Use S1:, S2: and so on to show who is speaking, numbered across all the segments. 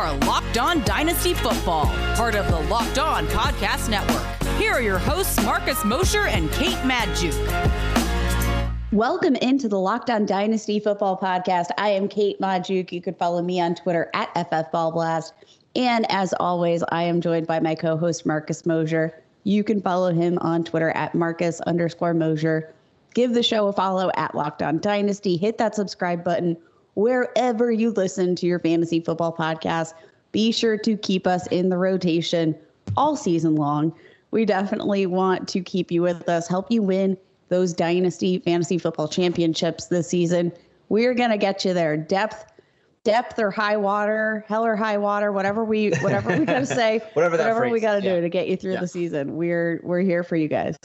S1: are Locked On Dynasty Football, part of the Locked On Podcast Network. Here are your hosts, Marcus Mosher and Kate Magdziuk.
S2: Welcome into the Locked On Dynasty Football Podcast. I am Kate Magdziuk. You could follow me on Twitter at FFBallBlast. And as always, I am joined by my co-host Marcus Mosher. You can follow him on Twitter at Marcus underscore Mosher. Give the show a follow at Locked On Dynasty. Hit that subscribe button wherever you listen to your fantasy football podcast. Be sure to keep us in the rotation all season long. We definitely want to keep you with us, help you win those dynasty fantasy football championships this season. We're going to get you there. Depth depth or high water, hell or high water, whatever we whatever we got to say,
S3: whatever,
S2: whatever
S3: phrase,
S2: we got to
S3: yeah.
S2: do to get you through
S3: yeah.
S2: the season. We're we're here for you guys.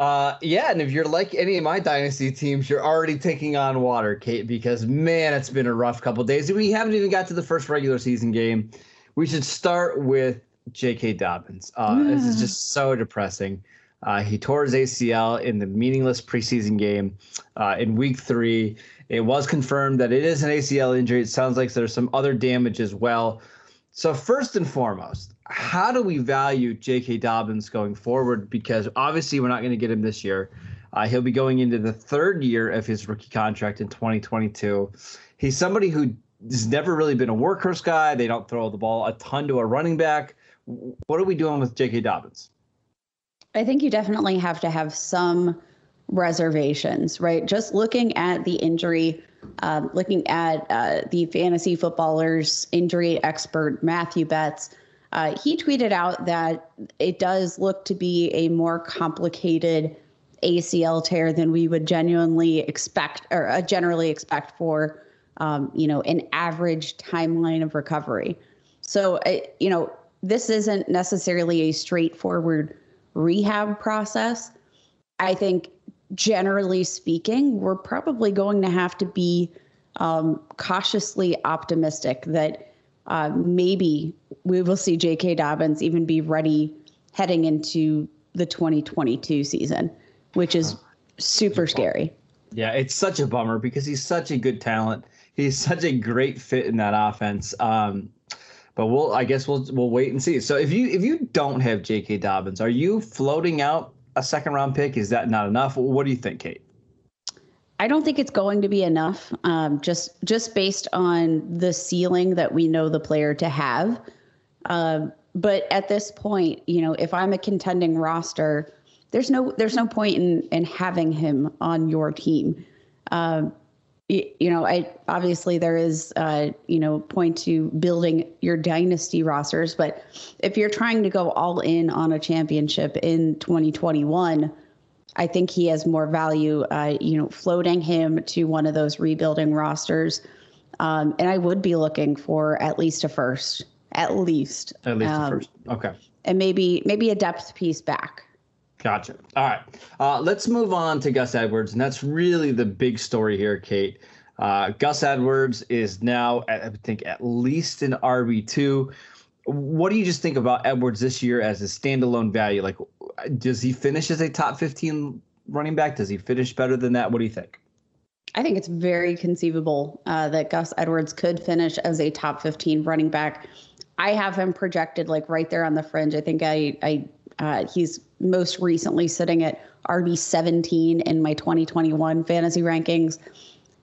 S3: Uh, yeah, and if you're like any of my dynasty teams, you're already taking on water, Kate, because man, it's been a rough couple days. We haven't even got to the first regular season game. We should start with J.K. Dobbins. Uh, this is just so depressing. Uh, he tore his ACL in the meaningless preseason game uh, in week three. It was confirmed that it is an ACL injury. It sounds like there's some other damage as well. So, first and foremost, how do we value J.K. Dobbins going forward? Because obviously, we're not going to get him this year. Uh, he'll be going into the third year of his rookie contract in 2022. He's somebody who has never really been a workhorse guy. They don't throw the ball a ton to a running back. What are we doing with J.K. Dobbins?
S2: I think you definitely have to have some reservations, right? Just looking at the injury, um, looking at uh, the fantasy footballers injury expert Matthew Betts, uh, he tweeted out that it does look to be a more complicated ACL tear than we would genuinely expect or uh, generally expect for, um, you know, an average timeline of recovery. So, you know, this isn't necessarily a straightforward rehab process. I think generally speaking, we're probably going to have to be um, cautiously optimistic that uh, maybe we will see J.K. Dobbins even be ready heading into the 2022 season, which is super scary.
S3: Yeah, it's such a bummer because he's such a good talent. He's such a great fit in that offense. Um, but we'll, I guess we'll we'll wait and see. So if you if you don't have J.K. Dobbins, are you floating out a second round pick? Is that not enough? What do you think, Kate?
S2: I don't think it's going to be enough. Um, just just based on the ceiling that we know the player to have. Um, but at this point, you know, if I'm a contending roster, there's no there's no point in in having him on your team. Um, you, you know, I obviously there is uh, you know point to building your dynasty rosters, but if you're trying to go all in on a championship in 2021 I think he has more value, uh, you know, floating him to one of those rebuilding rosters. Um, and I would be looking for at least a first, at least.
S3: At least
S2: um,
S3: a first. Okay.
S2: And maybe maybe a depth piece back.
S3: Gotcha. All right. Uh, let's move on to Gus Edwards, and that's really the big story here, Kate. Uh, Gus Edwards is now, at, I think, at least an RB two. What do you just think about Edwards this year as a standalone value? Like, does he finish as a top 15 running back? Does he finish better than that? What do you think?
S2: I think it's very conceivable uh, that Gus Edwards could finish as a top 15 running back. I have him projected like right there on the fringe. I think I, I uh, he's most recently sitting at RB 17 in my 2021 fantasy rankings.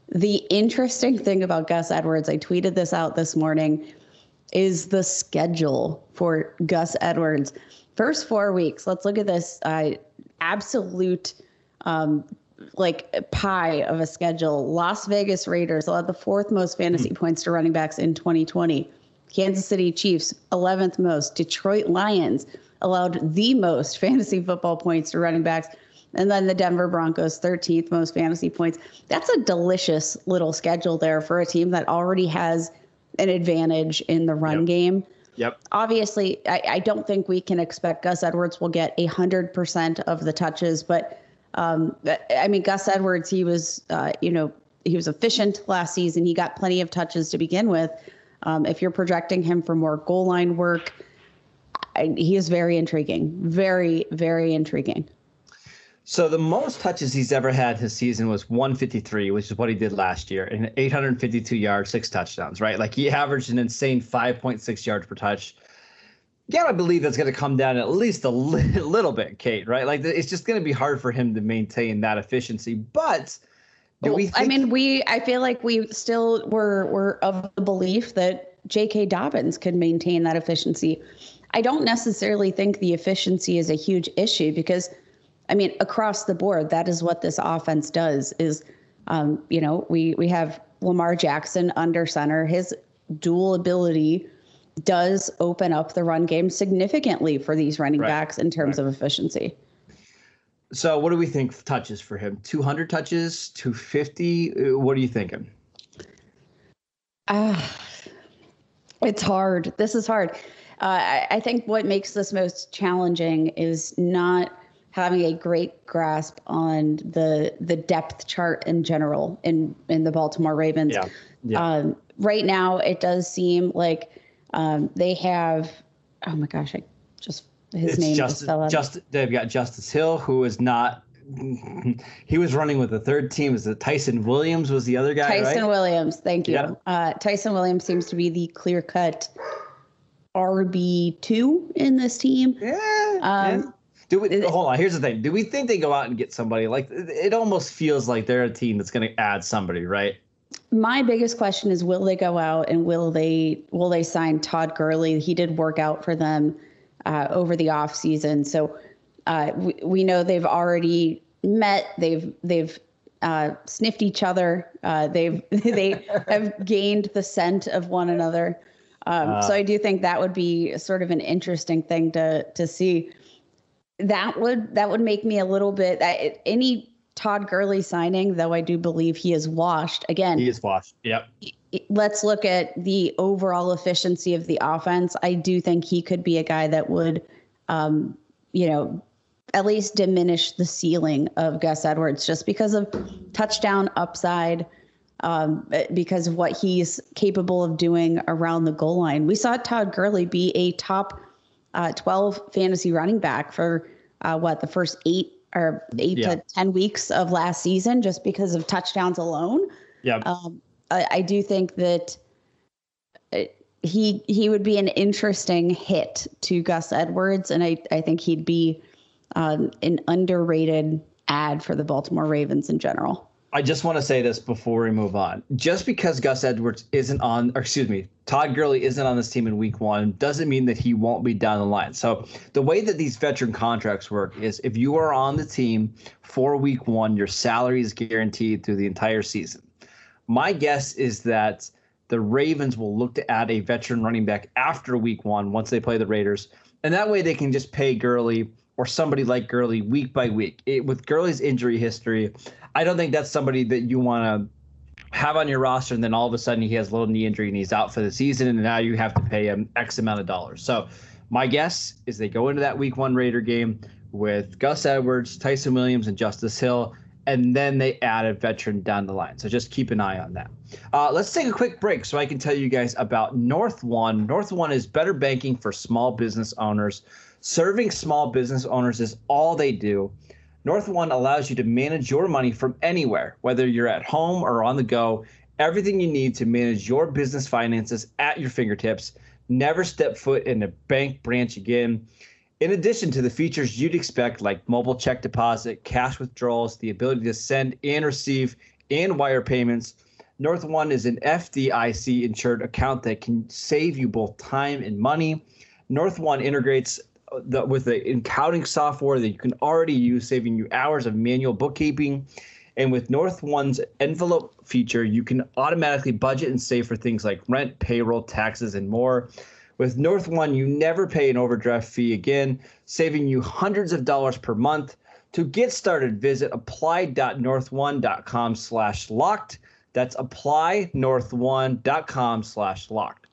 S2: The interesting thing about Gus Edwards, I tweeted this out this morning, is the schedule for Gus Edwards. First four weeks, let's look at this uh, absolute um, like pie of a schedule. Las Vegas Raiders allowed the fourth most fantasy points to running backs in 2020. Kansas City Chiefs, 11th most. Detroit Lions allowed the most fantasy football points to running backs. And then the Denver Broncos, 13th most fantasy points. That's a delicious little schedule there for a team that already has an advantage in the run
S3: Yep.
S2: game.
S3: Yep.
S2: Obviously, I, I don't think we can expect Gus Edwards will get 100% of the touches, but um, I mean, Gus Edwards, he was, uh, you know, he was efficient last season. He got plenty of touches to begin with. Um, if you're projecting him for more goal line work, I, he is very intriguing. Very, very intriguing.
S3: So the most touches he's ever had his season was 153, which is what he did last year, and 852 yards, six touchdowns. Right, like he averaged an insane 5.6 yards per touch. Yeah, I believe that's going to come down at least a li- little bit, Kate. Right, like it's just going to be hard for him to maintain that efficiency. But
S2: do we? Think- I mean, we. I feel like we still were were of the belief that J.K. Dobbins could maintain that efficiency. I don't necessarily think the efficiency is a huge issue because, I mean, across the board, that is what this offense does. Is um, you know, we we have Lamar Jackson under center. His dual ability does open up the run game significantly for these running right. backs in terms right. of efficiency.
S3: So, what do we think touches for him? 200 touches, 250? Uh, what are you thinking?
S2: Ah, uh, it's hard. This is hard. Uh, I, I think what makes this most challenging is not having a great grasp on the the depth chart in general in in the Baltimore Ravens. Yeah. yeah. Um, right now, it does seem like um, they have. Oh my gosh! I just his it's name
S3: just,
S2: fell out.
S3: Just they've got Justice Hill, who is not. He was running with the third team. Is it Ty'Son Williams was the other guy?
S2: Ty'Son
S3: right?
S2: Williams, thank you. Yeah. Uh, Ty'Son Williams seems to be the clear cut RB two in this team.
S3: Yeah. Um, yeah. Do we hold on? Here's the thing. Do we think they go out and get somebody like it? Almost feels like they're a team that's going to add somebody, right?
S2: My biggest question is: Will they go out and will they will they sign Todd Gurley? He did work out for them uh, over the off season, so uh, we we know they've already met. They've they've uh, sniffed each other. Uh, they've they have gained the scent of one another. Um, so I do think that would be sort of an interesting thing to to see. That would that would make me a little bit any Todd Gurley signing, though I do believe he is washed again.
S3: He is washed. Yep.
S2: Let's look at the overall efficiency of the offense. I do think he could be a guy that would, um, you know, at least diminish the ceiling of Gus Edwards just because of touchdown upside um, because of what he's capable of doing around the goal line. We saw Todd Gurley be a top uh, 12 fantasy running back for uh, what the first eight or eight yeah. to 10 weeks of last season just because of touchdowns alone.
S3: Yeah. Um,
S2: I, I, do think that uh, he he would be an interesting hit to Gus Edwards, and I, I think he'd be um, an underrated ad for the Baltimore Ravens in general.
S3: I just want to say this before we move on. Just because Gus Edwards isn't on, or excuse me, Todd Gurley isn't on this team in week one doesn't mean that he won't be down the line. So the way that these veteran contracts work is if you are on the team for week one, your salary is guaranteed through the entire season. My guess is that the Ravens will look to add a veteran running back after week one once they play the Raiders. And that way they can just pay Gurley or somebody like Gurley week by week. It, with Gurley's injury history, I don't think that's somebody that you want to have on your roster, and then all of a sudden he has a little knee injury and he's out for the season, and now you have to pay him X amount of dollars. So my guess is they go into that Week One Raider game with Gus Edwards, Ty'Son Williams, and Justice Hill, and then they add a veteran down the line. So just keep an eye on that. Uh, let's take a quick break so I can tell you guys about North One. North One is better banking for small business owners. Serving small business owners is all they do. North One allows you to manage your money from anywhere, whether you're at home or on the go. Everything you need to manage your business finances at your fingertips. Never step foot in a bank branch again. In addition to the features you'd expect, like mobile check deposit, cash withdrawals, the ability to send and receive and wire payments, North One is an FDIC insured account that can save you both time and money. North One integrates the, with the accounting software that you can already use, saving you hours of manual bookkeeping. And with North One's envelope feature, you can automatically budget and save for things like rent, payroll, taxes, and more. With North One, you never pay an overdraft fee again, saving you hundreds of dollars per month. To get started, visit apply.northone.com slash locked. That's applynorthone.com slash locked.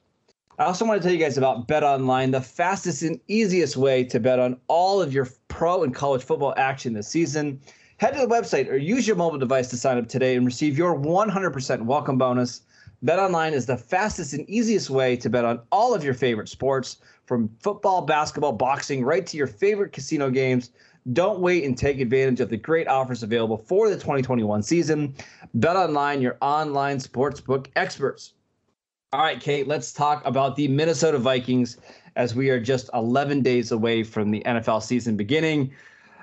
S3: I also want to tell you guys about Bet Online, the fastest and easiest way to bet on all of your pro and college football action this season. Head to the website or use your mobile device to sign up today and receive your 100% welcome bonus. Bet Online is the fastest and easiest way to bet on all of your favorite sports, from football, basketball, boxing, right to your favorite casino games. Don't wait and take advantage of the great offers available for the 2021 season. Bet online, your online sportsbook experts. All right, Kate, let's talk about the Minnesota Vikings as we are just 11 days away from the NFL season beginning.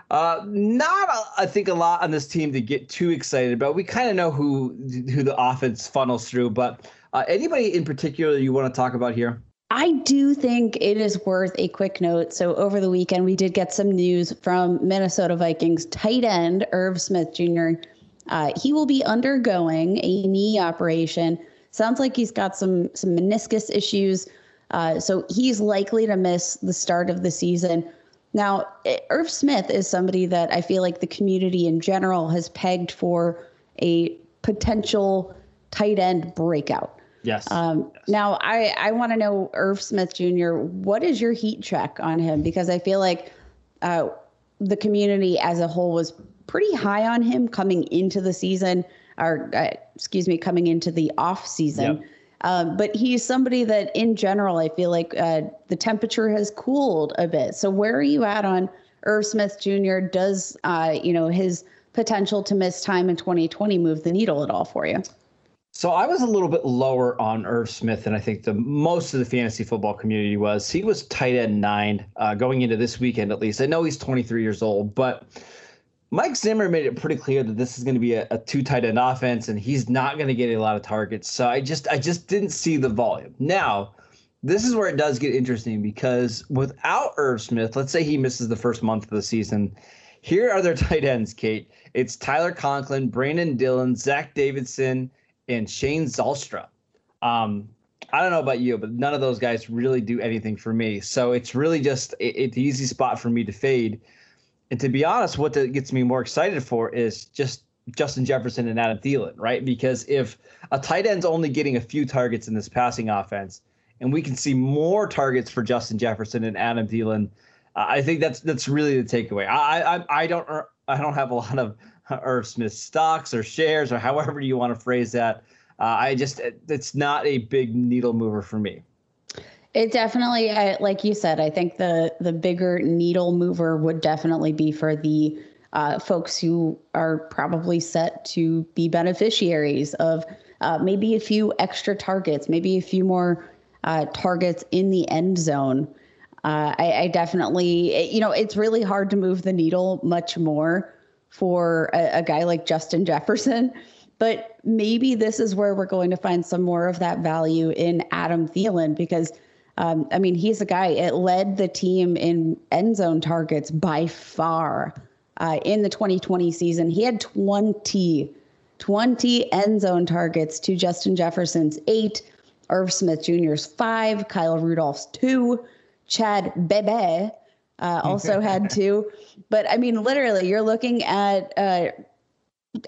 S3: Uh, not, I think, a lot on this team to get too excited about. We kind of know who who the offense funnels through, but uh, anybody in particular you want to talk about here?
S2: I do think it is worth a quick note. So over the weekend, we did get some news from Minnesota Vikings tight end Irv Smith Jr. Uh, he will be undergoing a knee operation. Sounds like he's got some some meniscus issues, uh, so he's likely to miss the start of the season. Now, Irv Smith is somebody that I feel like the community in general has pegged for a potential tight end breakout.
S3: Yes.
S2: Um,
S3: yes.
S2: Now, I, I want to know, Irv Smith Jr., what is your heat check on him? Because I feel like uh, the community as a whole was pretty high on him coming into the season, or uh, excuse me, coming into the off season. Yep. Um, but he's somebody that, in general, I feel like uh, the temperature has cooled a bit. So, where are you at on Irv Smith Jr.? Does uh, you know his potential to miss time in 2020 move the needle at all for you?
S3: So I was a little bit lower on Irv Smith than I think the most of the fantasy football community was. He was tight end nine uh, going into this weekend, at least. I know he's 23 years old, but Mike Zimmer made it pretty clear that this is going to be a, a two tight end offense, and he's not going to get a lot of targets. So I just I just didn't see the volume. Now, this is where it does get interesting because without Irv Smith, let's say he misses the first month of the season. Here are their tight ends, Kate. It's Tyler Conklin, Brandon Dillon, Zach Davidson and Shane Zylstra. Um, I don't know about you, but none of those guys really do anything for me. So it's really just it, it's easy spot for me to fade. And to be honest, what that gets me more excited for is just Justin Jefferson and Adam Thielen, right? Because if a tight end's only getting a few targets in this passing offense, and we can see more targets for Justin Jefferson and Adam Thielen, uh, I think that's that's really the takeaway. I I I don't I don't have a lot of Irv Smith stocks or shares or however you want to phrase that. Uh, I just it's not a big needle mover for me.
S2: It definitely, I, like you said, I think the the bigger needle mover would definitely be for the uh, folks who are probably set to be beneficiaries of uh, maybe a few extra targets, maybe a few more uh, targets in the end zone. Uh, I, I, definitely, you know, it's really hard to move the needle much more for a, a guy like Justin Jefferson. But maybe this is where we're going to find some more of that value in Adam Thielen because, um, I mean, he's a guy, it led the team in end zone targets by far uh, in the 2020 season. He had 20, 20 end zone targets to Justin Jefferson's eight, Irv Smith Jr.'s five, Kyle Rudolph's two, Chad Beebe uh, also had two. But I mean, literally, you're looking at uh,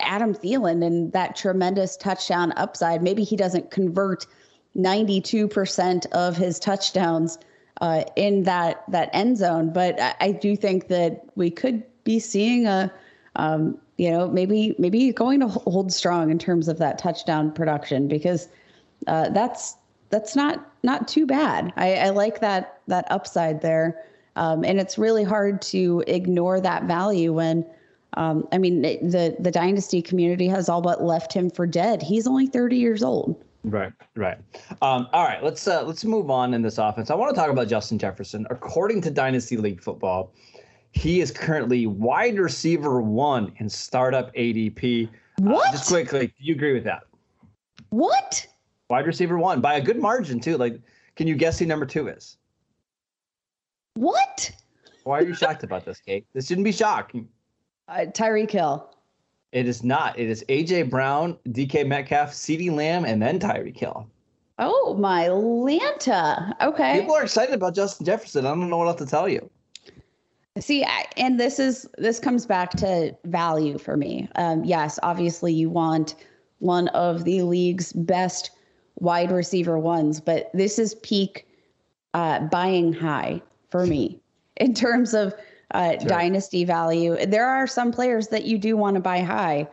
S2: Adam Thielen and that tremendous touchdown upside. Maybe he doesn't convert 92% of his touchdowns uh, in that that end zone, but I, I, do think that we could be seeing a, um, you know, maybe maybe going to hold strong in terms of that touchdown production because uh, that's that's not not too bad. I, I like that that upside there. Um, and it's really hard to ignore that value when, um, I mean, the the dynasty community has all but left him for dead. He's only 30 years old.
S3: Right, right. Um, all right, let's uh, let's move on in this offense. I want to talk about Justin Jefferson. According to Dynasty League Football, he is currently wide receiver one in startup ADP.
S2: What?
S3: Uh, just quickly, do you agree with that?
S2: What?
S3: Wide receiver one by a good margin too. Like, can you guess who number two is?
S2: What?
S3: Why are you shocked about this, Kate? This shouldn't be shocking.
S2: Uh, Tyreek Hill.
S3: It is not. It is AJ Brown, DK Metcalf, CeeDee Lamb, and then Tyreek Hill.
S2: Oh my Lanta. Okay.
S3: People are excited about Justin Jefferson. I don't know what else to tell you.
S2: See, I, and this is this comes back to value for me. Um, yes, obviously you want one of the league's best wide receiver ones, but this is peak uh, buying high for me in terms of uh, sure. dynasty value. There are some players that you do want to buy high,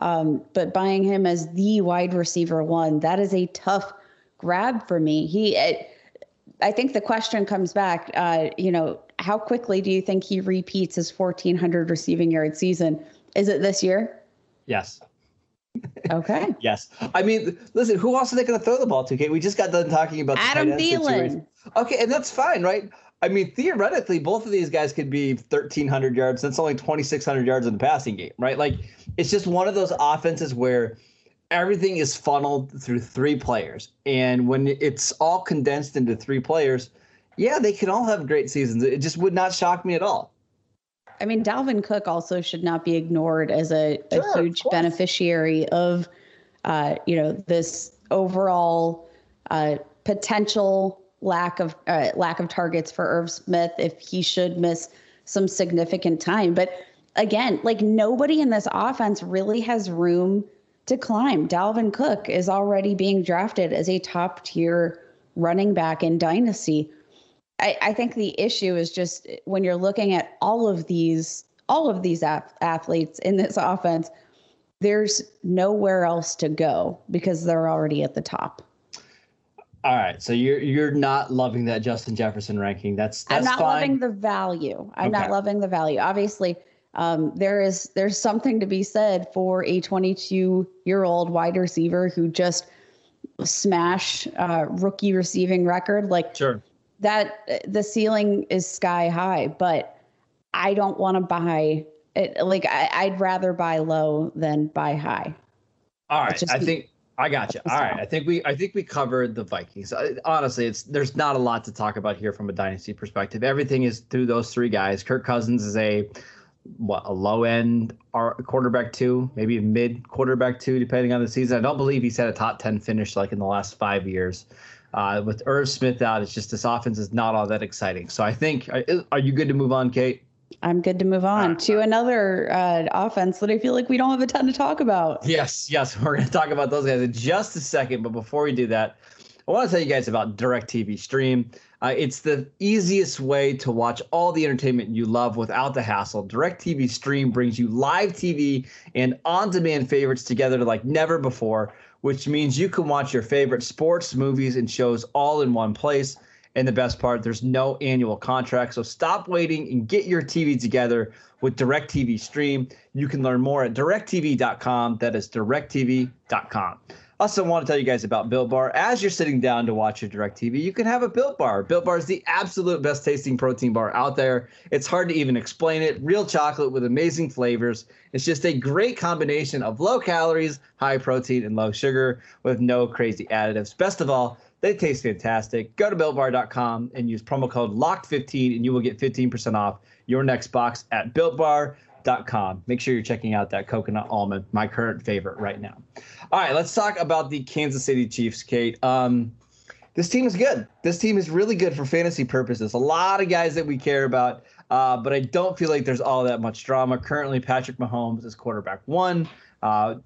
S2: um, but buying him as the wide receiver one, that is a tough grab for me. He, it, I think the question comes back, uh, you know, how quickly do you think he repeats his 1400 receiving yard season? Is it this year?
S3: Yes.
S2: Okay.
S3: yes. I mean, listen, who else are they going to throw the ball to? Okay, we just got done talking about
S2: Adam Thielen.
S3: Okay, and that's fine, right? I mean, theoretically, both of these guys could be 1,300 yards. That's only 2,600 yards in the passing game, right? Like, it's just one of those offenses where everything is funneled through three players. And when it's all condensed into three players, yeah, they can all have great seasons. It just would not shock me at all.
S2: I mean, Dalvin Cook also should not be ignored as a, sure, a huge of beneficiary of, uh, you know, this overall uh, potential lack of uh, lack of targets for Irv Smith if he should miss some significant time. But again, like nobody in this offense really has room to climb. Dalvin Cook is already being drafted as a top tier running back in Dynasty. I, I think the issue is just when you're looking at all of these all of these athletes in this offense, there's nowhere else to go because they're already at the top.
S3: All right, so you're you're not loving that Justin Jefferson ranking. That's that's
S2: I'm not
S3: fine.
S2: loving the value. I'm okay. not loving the value. Obviously, um, there is there's something to be said for a 22 year old wide receiver who just smashed uh, rookie receiving record. Like
S3: sure
S2: that the ceiling is sky high, but I don't want to buy it. Like I, would rather buy low than buy high.
S3: All right, I think I got you. All right, I think we I think we covered the Vikings. Honestly, it's there's not a lot to talk about here from a dynasty perspective. Everything is through those three guys. Kirk Cousins is a what a low end quarterback two, maybe a mid quarterback two, depending on the season. I don't believe he's had a top ten finish like in the last five years. Uh, with Irv Smith out, it's just this offense is not all that exciting. So I think, are, are you good to move on, Kate?
S2: I'm good to move on right. to another uh, offense that I feel like we don't have a ton to talk about.
S3: Yes, yes, we're going to talk about those guys in just a second. But before we do that, I want to tell you guys about DirecTV Stream. Uh, it's the easiest way to watch all the entertainment you love without the hassle. DirecTV Stream brings you live TV and on demand favorites together like never before which means you can watch your favorite sports, movies, and shows all in one place. And the best part, there's no annual contract. So stop waiting and get your TV together with DirecTV Stream. You can learn more at directtv.com. That is directv.com. Also, want to tell you guys about Built Bar. As you're sitting down to watch your DirecTV, you can have a Built Bar. Built Bar is the absolute best tasting protein bar out there. It's hard to even explain it. Real chocolate with amazing flavors. It's just a great combination of low calories, high protein, and low sugar with no crazy additives. Best of all, they taste fantastic. Go to builtbar.com and use promo code LOCKED15 and you will get 15% off your next box at builtbar.com. Make sure you're checking out that coconut almond, my current favorite right now. All right, let's talk about the Kansas City Chiefs, Kate. Um, this team is good. This team is really good for fantasy purposes. A lot of guys that we care about, uh, but I don't feel like there's all that much drama. Currently, Patrick Mahomes is quarterback one. Uh,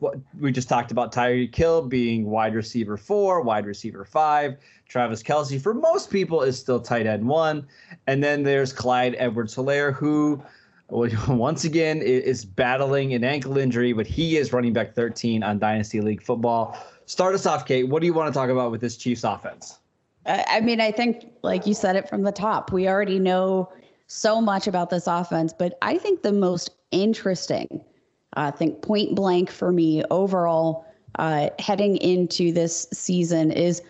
S3: we just talked about Tyreek Hill being wide receiver four, wide receiver five. Travis Kelce, for most people, is still tight end one. And then there's Clyde Edwards Helaire, who once again is battling an ankle injury, but he is running back 13 on Dynasty League football. Start us off, Kate. What do you want to talk about with this Chiefs offense?
S2: I mean, I think, like you said it from the top, we already know so much about this offense, but I think the most interesting, I think point blank for me overall, uh, heading into this season is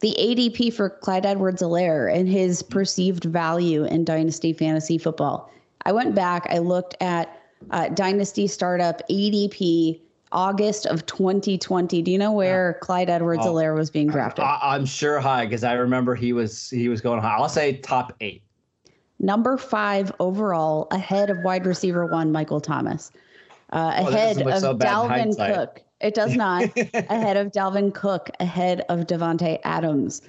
S2: the ADP for Clyde Edwards Helaire and his perceived value in Dynasty Fantasy Football. I went back, I looked at uh, Dynasty Startup ADP August of 2020. Do you know where yeah. Clyde Edwards oh, Helaire was being drafted?
S3: I, am sure high because I remember he was he was going high. I'll say top eight.
S2: Number five overall, ahead of wide receiver one Michael Thomas, uh, oh, ahead of so Dalvin Cook. It does not. ahead of Dalvin Cook, ahead of Davante Adams.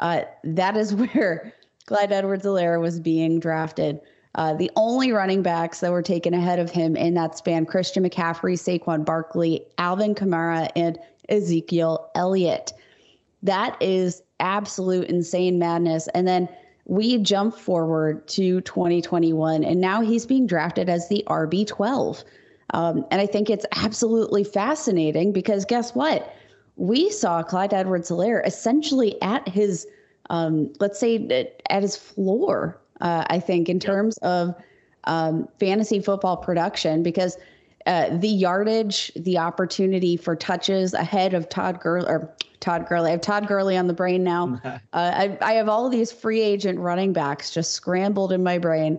S2: Uh, that is where Clyde Edwards Helaire was being drafted. Uh, the only running backs that were taken ahead of him in that span Christian McCaffrey, Saquon Barkley, Alvin Kamara, and Ezekiel Elliott. That is absolute insane madness. And then we jump forward to 2021, and now he's being drafted as the RB12. Um, and I think it's absolutely fascinating because guess what? We saw Clyde Edwards Helaire essentially at his, um, let's say, at his floor uh, I think, in terms of um, fantasy football production, because uh, the yardage, the opportunity for touches ahead of Todd Gurley or Todd Gurley. I have Todd Gurley on the brain now. uh, I, I, have all of these free agent running backs just scrambled in my brain.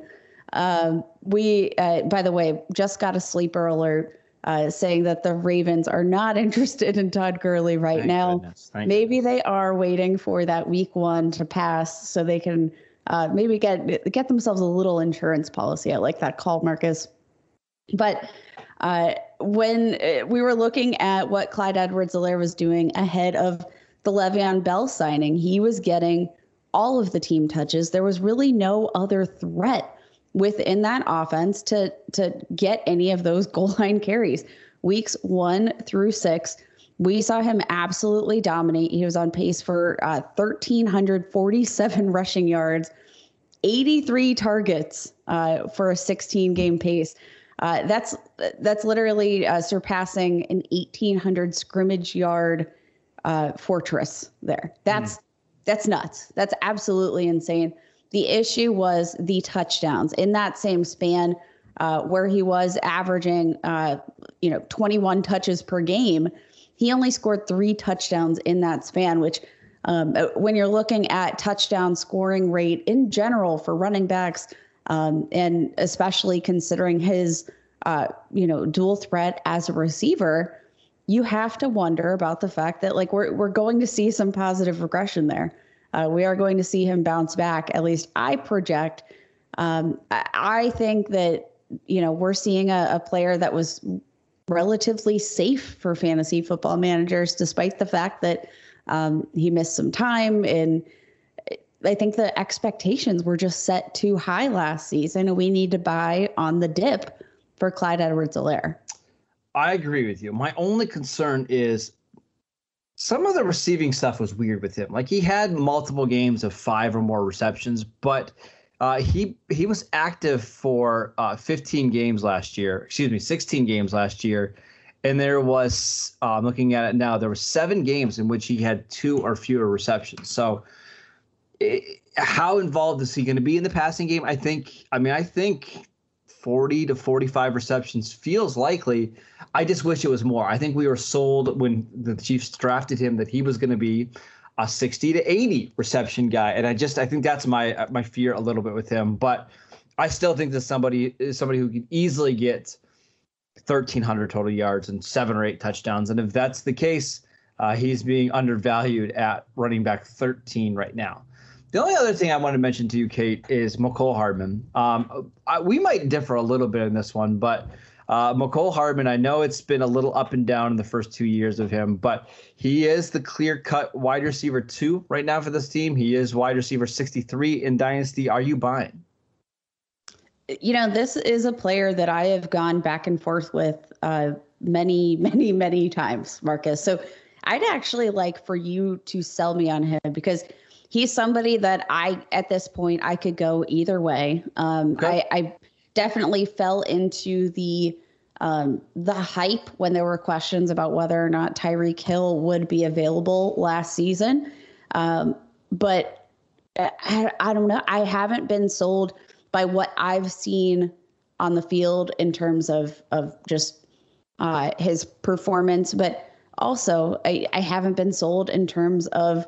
S2: Um, we, uh, by the way, just got a sleeper alert uh, saying that the Ravens are not interested in Todd Gurley right Thank now. Maybe goodness. they are waiting for that week one to pass so they can uh, maybe get get themselves a little insurance policy. I like that call, Marcus. But uh, when uh, we were looking at what Clyde Edwards-Helaire was doing ahead of the Le'Veon Bell signing, he was getting all of the team touches. There was really no other threat within that offense to to get any of those goal line carries. Weeks one through six, we saw him absolutely dominate. He was on pace for uh, 1,347 rushing yards, 83 targets uh, for a 16 game pace. Uh, that's that's literally uh, surpassing an 1,800 scrimmage yard uh, fortress there. That's mm. that's nuts. That's absolutely insane. The issue was the touchdowns in that same span, uh, where he was averaging, uh, you know, 21 touches per game. He only scored three touchdowns in that span, which, um, uh, when you're looking at touchdown scoring rate in general for running backs, um, and especially considering his, uh, you know, dual threat as a receiver, you have to wonder about the fact that like we're we're going to see some positive regression there. Uh, we are going to see him bounce back. At least I project. Um, I, think that you know we're seeing a, a player that was relatively safe for fantasy football managers, despite the fact that um, he missed some time. And I think the expectations were just set too high last season, we need to buy on the dip for Clyde Edwards-Helaire.
S3: I agree with you. My only concern is some of the receiving stuff was weird with him. Like he had multiple games of five or more receptions, but uh, he he was active for uh, 15 games last year. Excuse me, 16 games last year, and there was uh, I'm looking at it now. There were seven games in which he had two or fewer receptions. So, it, how involved is he going to be in the passing game? I think. I mean, I think 40 to 45 receptions feels likely. I just wish it was more. I think we were sold when the Chiefs drafted him that he was going to be a 60 to 80 reception guy, and I just I think that's my my fear a little bit with him. But I still think that somebody is somebody who can easily get 1,300 total yards and seven or eight touchdowns, and if that's the case, uh, he's being undervalued at running back 13 right now. The only other thing I want to mention to you, Kate, is Mecole Hardman. Um, I, we might differ a little bit in this one, but uh, Mecole Hardman, I know it's been a little up and down in the first two years of him, but he is the clear cut wide receiver two right now for this team. He is wide receiver 63 in Dynasty. Are you buying?
S2: You know, this is a player that I have gone back and forth with uh, many, many, many times, Marcus. So I'd actually like for you to sell me on him because – he's somebody that I, at this point, I could go either way. Um, okay. I, I definitely fell into the um, the hype when there were questions about whether or not Tyreek Hill would be available last season. Um, but I, I don't know. I haven't been sold by what I've seen on the field in terms of of just uh, his performance, but also I, I haven't been sold in terms of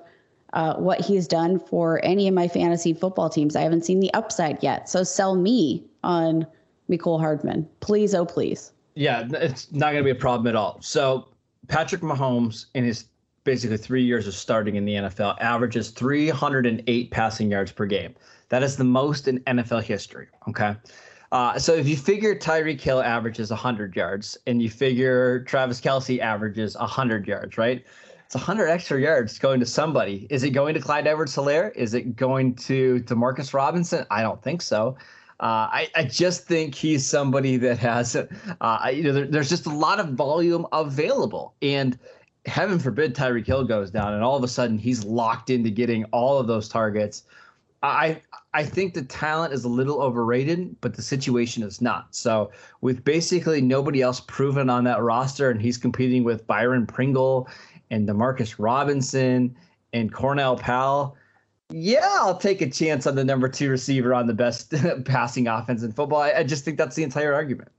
S2: uh, what he's done for any of my fantasy football teams. I haven't seen the upside yet. So sell me on Mecole Hardman. Please, oh, please.
S3: Yeah, it's not going to be a problem at all. So Patrick Mahomes, in his basically three years of starting in the NFL, averages 308 passing yards per game. That is the most in NFL history. Okay. Uh, so if you figure Tyreek Hill averages 100 yards and you figure Travis Kelce averages 100 yards, right? It's 100 extra yards going to somebody. Is it going to Clyde Edwards-Helaire? Is it going to to Marcus Robinson? I don't think so. Uh, I, I just think he's somebody that has, uh, you know, there, there's just a lot of volume available. And heaven forbid Tyreek Hill goes down and all of a sudden he's locked into getting all of those targets. I I think the talent is a little overrated, but the situation is not. So with basically nobody else proven on that roster, and he's competing with Byron Pringle and Demarcus Robinson and Cornell Powell. Yeah, I'll take a chance on the number two receiver on the best passing offense in football. I, I, just think that's the entire argument.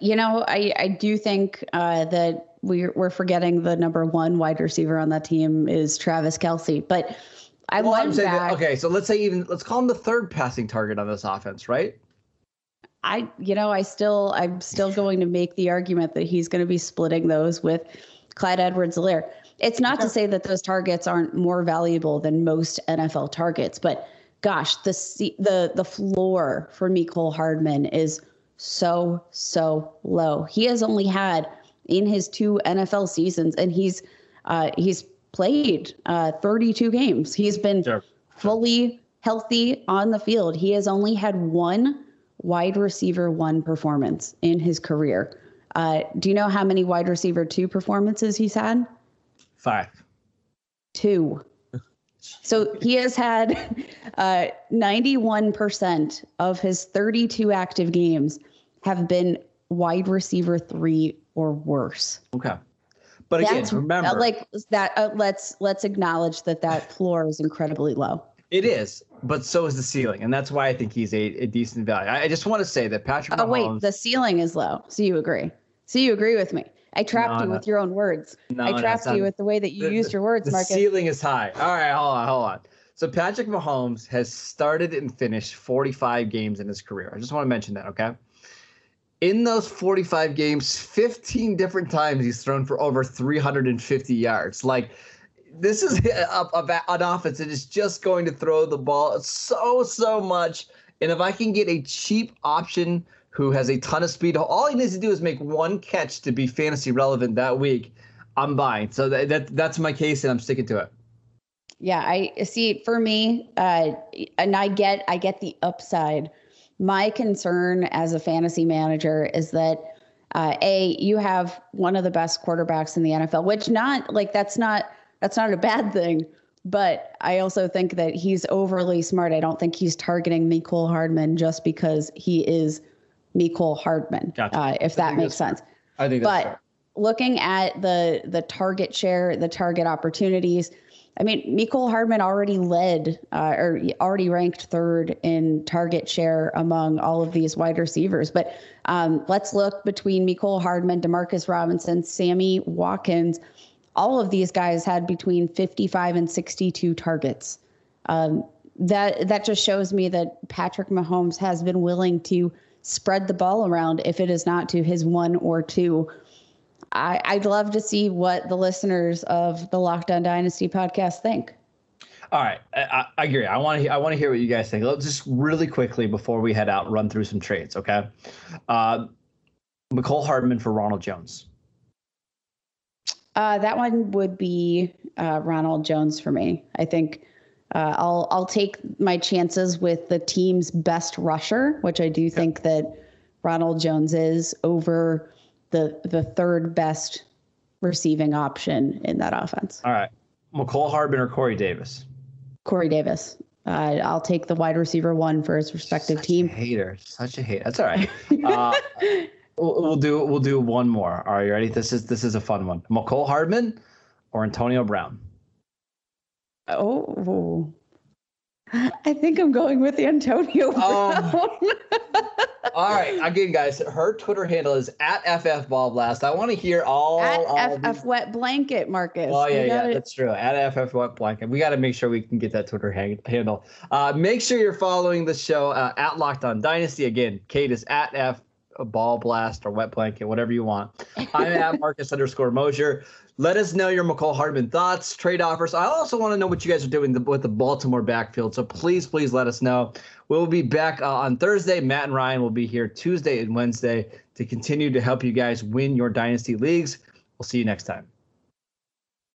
S2: You know, I, I do think uh, that we're, we're forgetting the number one wide receiver on that team is Travis Kelce. But I well, went back.
S3: That, okay, so let's say even let's call him the third passing target on this offense, right?
S2: I, you know, I still, I'm still going to make the argument that he's going to be splitting those with Clyde Edwards-Helaire. It's not to say that those targets aren't more valuable than most NFL targets, but gosh, the the the floor for Mecole Hardman is so so low. He has only had in his two NFL seasons, and he's uh, he's played uh, 32 games. He's been sure. fully healthy on the field. He has only had one wide receiver one performance in his career. Uh, do you know how many wide receiver two performances he's had?
S3: Five.
S2: Two. So he has had uh, 91% of his 32 active games have been wide receiver three or worse.
S3: Okay. But again, That's, remember,
S2: uh, like that. Uh, let's let's acknowledge that that floor is incredibly low.
S3: It is, but so is the ceiling, and that's why I think he's a, a decent value. I, I, just want to say that Patrick.
S2: Oh wait, the ceiling is low. So you agree? So you agree with me? I trapped no, you no. with your own words. No, I trapped you with the way that you the, used your words,
S3: the
S2: Marcus.
S3: The ceiling is high. All right, hold on, hold on. So Patrick Mahomes has started and finished 45 games in his career. I just want to mention that, okay? In those 45 games, 15 different times he's thrown for over 350 yards. Like this is a, a, an offense that is just going to throw the ball so so much. And if I can get a cheap option who has a ton of speed, all he needs to do is make one catch to be fantasy relevant that week. I'm buying. So that, that that's my case, and I'm sticking to it.
S2: Yeah, I see. For me, uh, and I get I get the upside. My concern as a fantasy manager is that uh, a you have one of the best quarterbacks in the NFL, which not like that's not that's not a bad thing. But I also think that he's overly smart. I don't think he's targeting Mecole Hardman just because he is Mecole Hardman, gotcha. uh, if that makes sense.
S3: I think
S2: but fair. looking at the the target share, the target opportunities, I mean, Mecole Hardman already led uh, or already ranked third in target share among all of these wide receivers. But um, let's look between Mecole Hardman, Demarcus Robinson, Sammy Watkins all of these guys had between 55 and 62 targets. Um, that that just shows me that Patrick Mahomes has been willing to spread the ball around if it is not to his one or two. I, I'd love to see what the listeners of the Locked On Dynasty podcast think.
S3: All right, I, I agree. I want to I want to hear what you guys think. Let's just really quickly before we head out, run through some trades. Okay, uh, Mecole Hardman for Ronald Jones.
S2: Uh, that one would be uh, Ronald Jones for me. I think uh, I'll I'll take my chances with the team's best rusher, which I do think that Ronald Jones is over the the third best receiving option in that offense.
S3: All right, Mecole Hardman or Corey Davis.
S2: Corey Davis. Uh, I'll take the wide receiver one for his respective
S3: such
S2: team.
S3: hater, such a hater. That's all right. Uh, We'll, we'll do we'll do one more. Are you ready? This is this is a fun one. Mecole Hardman or Antonio Brown?
S2: Oh, I think I'm going with the Antonio um, Brown. Um,
S3: all right, again, guys, her Twitter handle is at FF Ball Blast. I want to hear all
S2: at FF Wet Blanket, Marcus.
S3: Oh yeah, yeah, that's true. At FF Wet Blanket, we got to make sure we can get that Twitter hang- handle. Uh, make sure you're following the show uh, at Locked On Dynasty. Again, Kate is at F ball blast or wet blanket, whatever you want. I'm at Marcus underscore Mosher. Let us know your Mecole Hardman thoughts, trade offers. I also want to know what you guys are doing with the Baltimore backfield. So please, please let us know. We'll be back uh, on Thursday. Matt and Ryan will be here Tuesday and Wednesday to continue to help you guys win your dynasty leagues. We'll see you next time.